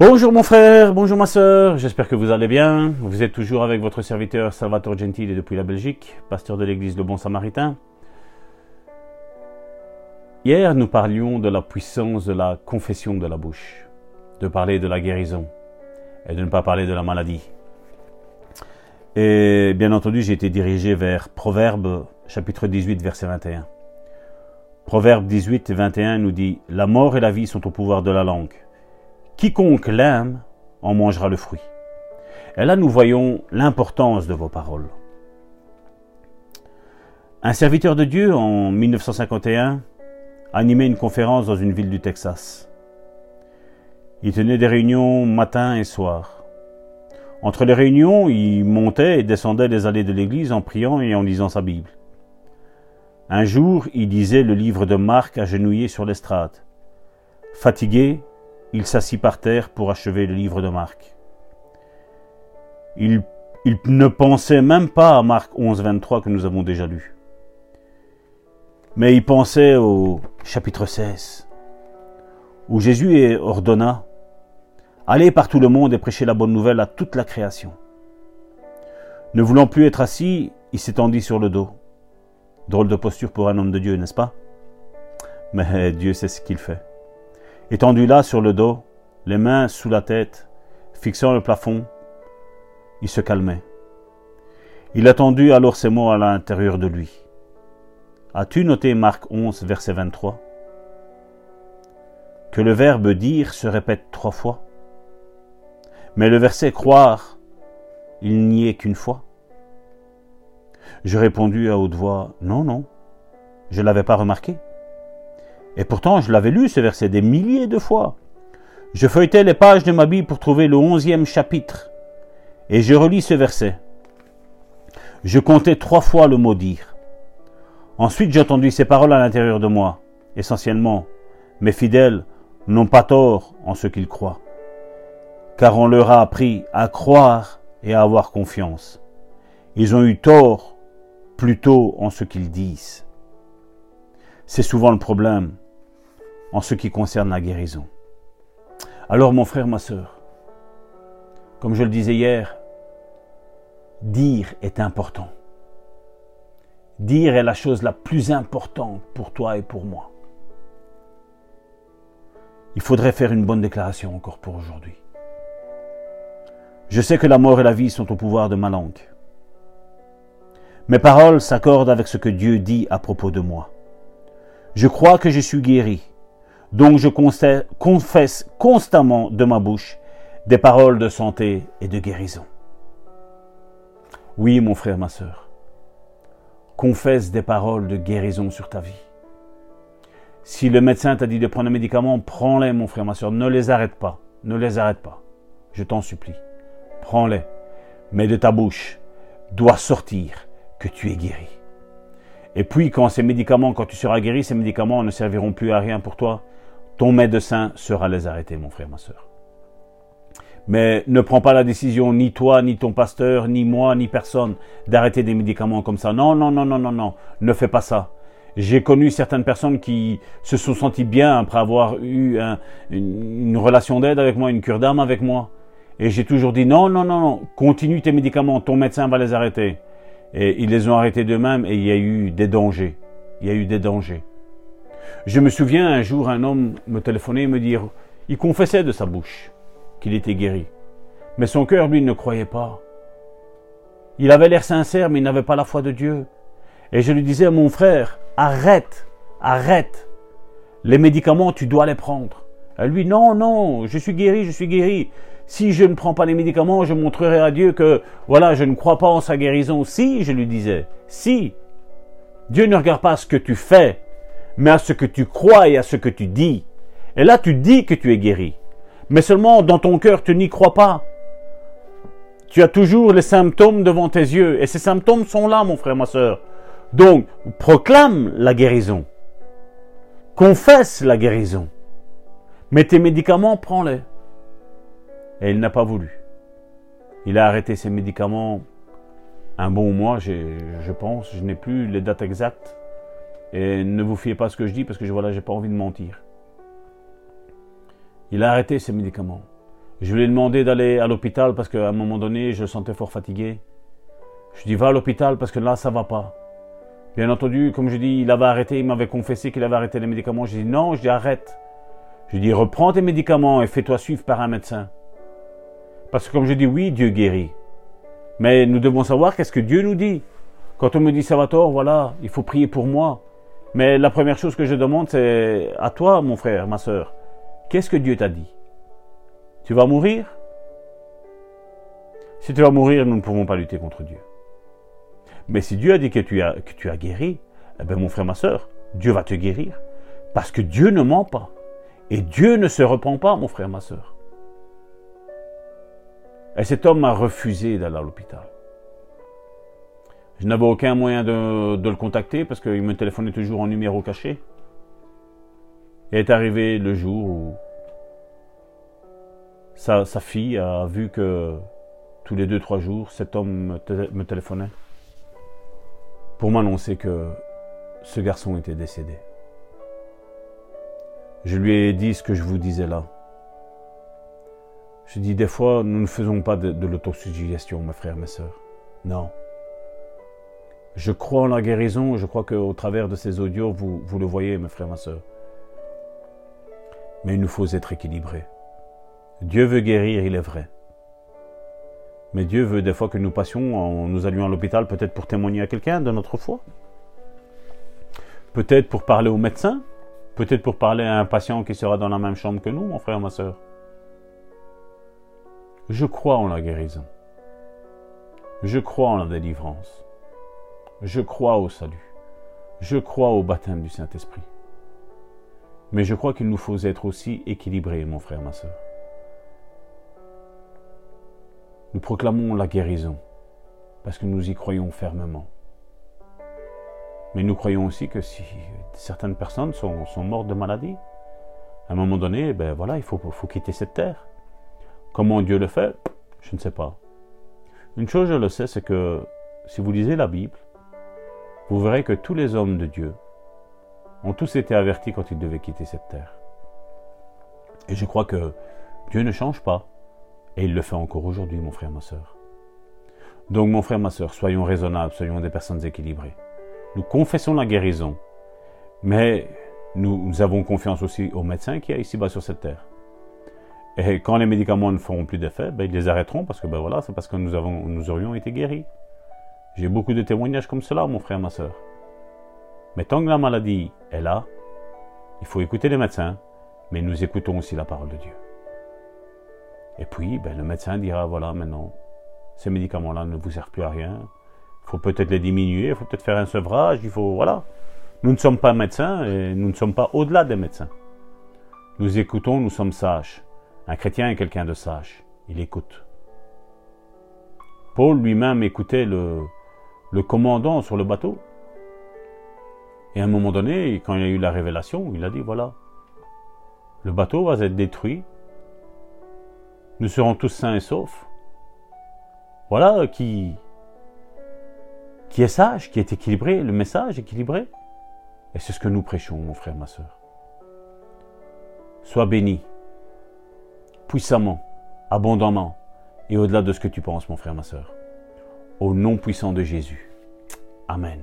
Bonjour mon frère, bonjour ma soeur, j'espère que vous allez bien. Vous êtes toujours avec votre serviteur Salvatore Gentile depuis la Belgique, pasteur de l'église Le Bon Samaritain. Hier, nous parlions de la puissance de la confession de la bouche, de parler de la guérison et de ne pas parler de la maladie. Et bien entendu, j'ai été dirigé vers Proverbe chapitre 18 verset 21. Proverbe 18 21 nous dit La mort et la vie sont au pouvoir de la langue. Quiconque l'aime en mangera le fruit. Et là, nous voyons l'importance de vos paroles. Un serviteur de Dieu, en 1951, animait une conférence dans une ville du Texas. Il tenait des réunions matin et soir. Entre les réunions, il montait et descendait les allées de l'église en priant et en lisant sa Bible. Un jour, il lisait le livre de Marc agenouillé sur l'estrade. Fatigué, il s'assit par terre pour achever le livre de Marc. Il, ne pensait même pas à Marc 11, 23 que nous avons déjà lu. Mais il pensait au chapitre 16, où Jésus ordonna Allez par tout le monde et prêchez la bonne nouvelle à toute la création. Ne voulant plus être assis, il s'étendit sur le dos. Drôle de posture pour un homme de Dieu, n'est-ce pas? Mais Dieu sait ce qu'il fait. Étendu là sur le dos, les mains sous la tête, fixant le plafond, il se calmait. Il attendit alors ces mots à l'intérieur de lui. As-tu noté Marc 11, verset 23 Que le verbe dire se répète trois fois. Mais le verset croire, il n'y est qu'une fois. Je répondis à haute voix Non, non, je ne l'avais pas remarqué. Et pourtant, je l'avais lu ce verset des milliers de fois. Je feuilletais les pages de ma Bible pour trouver le onzième chapitre. Et je relis ce verset. Je comptais trois fois le mot dire. Ensuite, j'ai entendu ces paroles à l'intérieur de moi. Essentiellement, mes fidèles n'ont pas tort en ce qu'ils croient. Car on leur a appris à croire et à avoir confiance. Ils ont eu tort plutôt en ce qu'ils disent. C'est souvent le problème en ce qui concerne la guérison. Alors mon frère, ma soeur, comme je le disais hier, dire est important. Dire est la chose la plus importante pour toi et pour moi. Il faudrait faire une bonne déclaration encore pour aujourd'hui. Je sais que la mort et la vie sont au pouvoir de ma langue. Mes paroles s'accordent avec ce que Dieu dit à propos de moi. Je crois que je suis guéri donc je confesse constamment de ma bouche des paroles de santé et de guérison. Oui, mon frère, ma soeur, confesse des paroles de guérison sur ta vie. Si le médecin t'a dit de prendre un médicament, prends-les, mon frère, ma soeur. Ne les arrête pas. Ne les arrête pas. Je t'en supplie. Prends-les. Mais de ta bouche doit sortir que tu es guéri. Et puis, quand ces médicaments, quand tu seras guéri, ces médicaments ne serviront plus à rien pour toi, ton médecin sera les arrêter, mon frère, ma soeur. Mais ne prends pas la décision, ni toi, ni ton pasteur, ni moi, ni personne, d'arrêter des médicaments comme ça. Non, non, non, non, non, non, ne fais pas ça. J'ai connu certaines personnes qui se sont senties bien après avoir eu une, relation d'aide avec moi, une cure d'âme avec moi. Et j'ai toujours dit non, non, non, non, continue tes médicaments, ton médecin va les arrêter. Et ils les ont arrêtés d'eux-mêmes et il y a eu des dangers. Il y a eu des dangers. Je me souviens un jour, un homme me téléphonait et me dire, il confessait de sa bouche qu'il était guéri. Mais son cœur, lui, ne croyait pas. Il avait l'air sincère, mais il n'avait pas la foi de Dieu. Et je lui disais mon frère, arrête, arrête. Les médicaments, tu dois les prendre. Et lui, non, non, je suis guéri, je suis guéri. Si je ne prends pas les médicaments, je montrerai à Dieu que, voilà, je ne crois pas en sa guérison. Si, je lui disais, si. Dieu ne regarde pas ce que tu fais, mais à ce que tu crois et à ce que tu dis. Et là, tu dis que tu es guéri. Mais seulement dans ton cœur, tu n'y crois pas. Tu as toujours les symptômes devant tes yeux. Et ces symptômes sont là, mon frère, ma soeur. Donc, proclame la guérison. Confesse la guérison. Mais tes médicaments, prends-les. Et il n'a pas voulu. Il a arrêté ses médicaments un bon mois, je pense. Je n'ai plus les dates exactes. Et ne vous fiez pas à ce que je dis parce que je, voilà, j'ai pas envie de mentir. Il a arrêté ses médicaments. Je lui ai demandé d'aller à l'hôpital parce qu'à un moment donné, je le sentais fort fatigué. Je lui ai dit, va à l'hôpital parce que là, ça va pas. Bien entendu, comme je dis, il avait arrêté, il m'avait confessé qu'il avait arrêté les médicaments. J'ai dit, non, je dis, arrête. Je lui ai dit, reprends tes médicaments et fais-toi suivre par un médecin. Parce que comme je dis, oui, Dieu guérit. Mais nous devons savoir qu'est-ce que Dieu nous dit. Quand on me dit Salvatore, voilà, il faut prier pour moi. Mais la première chose que je demande, c'est à toi, mon frère, ma soeur, qu'est-ce que Dieu t'a dit? Tu vas mourir? Si tu vas mourir, nous ne pouvons pas lutter contre Dieu. Mais si Dieu a dit que tu as, guéri, eh bien, mon frère, ma soeur, Dieu va te guérir. Parce que Dieu ne ment pas. Et Dieu ne se reprend pas, mon frère, ma soeur. Et cet homme a refusé d'aller à l'hôpital. Je n'avais aucun moyen de, le contacter parce qu'il me téléphonait toujours en numéro caché. Et est arrivé le jour où sa, fille a vu que tous les deux, trois jours, cet homme me, téléphonait pour m'annoncer que ce garçon était décédé. Je lui ai dit ce que je vous disais là. Je dis des fois, nous ne faisons pas de, de l'autosuggestion, mes frères, mes sœurs. Non. Je crois en la guérison, je crois qu'au travers de ces audios, vous, le voyez, mes frères, ma soeur. Mais il nous faut être équilibrés. Dieu veut guérir, il est vrai. Mais Dieu veut des fois que nous passions, nous allions à l'hôpital peut-être pour témoigner à quelqu'un de notre foi. Peut-être pour parler au médecin. Peut-être pour parler à un patient qui sera dans la même chambre que nous, mon frère, ma soeur. Je crois en la guérison. Je crois en la délivrance. Je crois au salut. Je crois au baptême du Saint-Esprit. Mais je crois qu'il nous faut être aussi équilibrés, mon frère, ma soeur. Nous proclamons la guérison parce que nous y croyons fermement. Mais nous croyons aussi que si certaines personnes sont, mortes de maladie, à un moment donné, ben voilà, il faut, faut quitter cette terre. Comment Dieu le fait? Je ne sais pas. Une chose, je le sais, c'est que si vous lisez la Bible, vous verrez que tous les hommes de Dieu ont tous été avertis quand ils devaient quitter cette terre. Et je crois que Dieu ne change pas, et il le fait encore aujourd'hui, mon frère, ma soeur. Donc, mon frère, ma soeur, soyons raisonnables, soyons des personnes équilibrées. Nous confessons la guérison, mais nous, avons confiance aussi aux médecins qui y ici-bas sur cette terre. Et quand les médicaments ne feront plus d'effet, ben, ils les arrêteront parce que ben voilà, c'est parce que nous, aurions été guéris. J'ai beaucoup de témoignages comme cela, mon frère, ma soeur. Mais tant que la maladie est là, il faut écouter les médecins, mais nous écoutons aussi la parole de Dieu. Et puis, ben, le médecin dira, voilà, maintenant, ces médicaments-là ne vous servent plus à rien. Il faut peut-être les diminuer, il faut peut-être faire un sevrage, il faut, voilà. Nous ne sommes pas médecins et nous ne sommes pas au-delà des médecins. Nous écoutons, nous sommes sages. Un chrétien est quelqu'un de sage. Il écoute. Paul lui-même écoutait le, le commandant sur le bateau. Et à un moment donné, quand il a eu la révélation, il a dit, voilà, le bateau va être détruit, nous serons tous sains et saufs. Voilà qui, qui est sage, qui est équilibré, le message équilibré. Et c'est ce que nous prêchons, mon frère, ma soeur. Sois béni, puissamment, abondamment, et au-delà de ce que tu penses, mon frère, ma soeur au nom puissant de Jésus. Amen.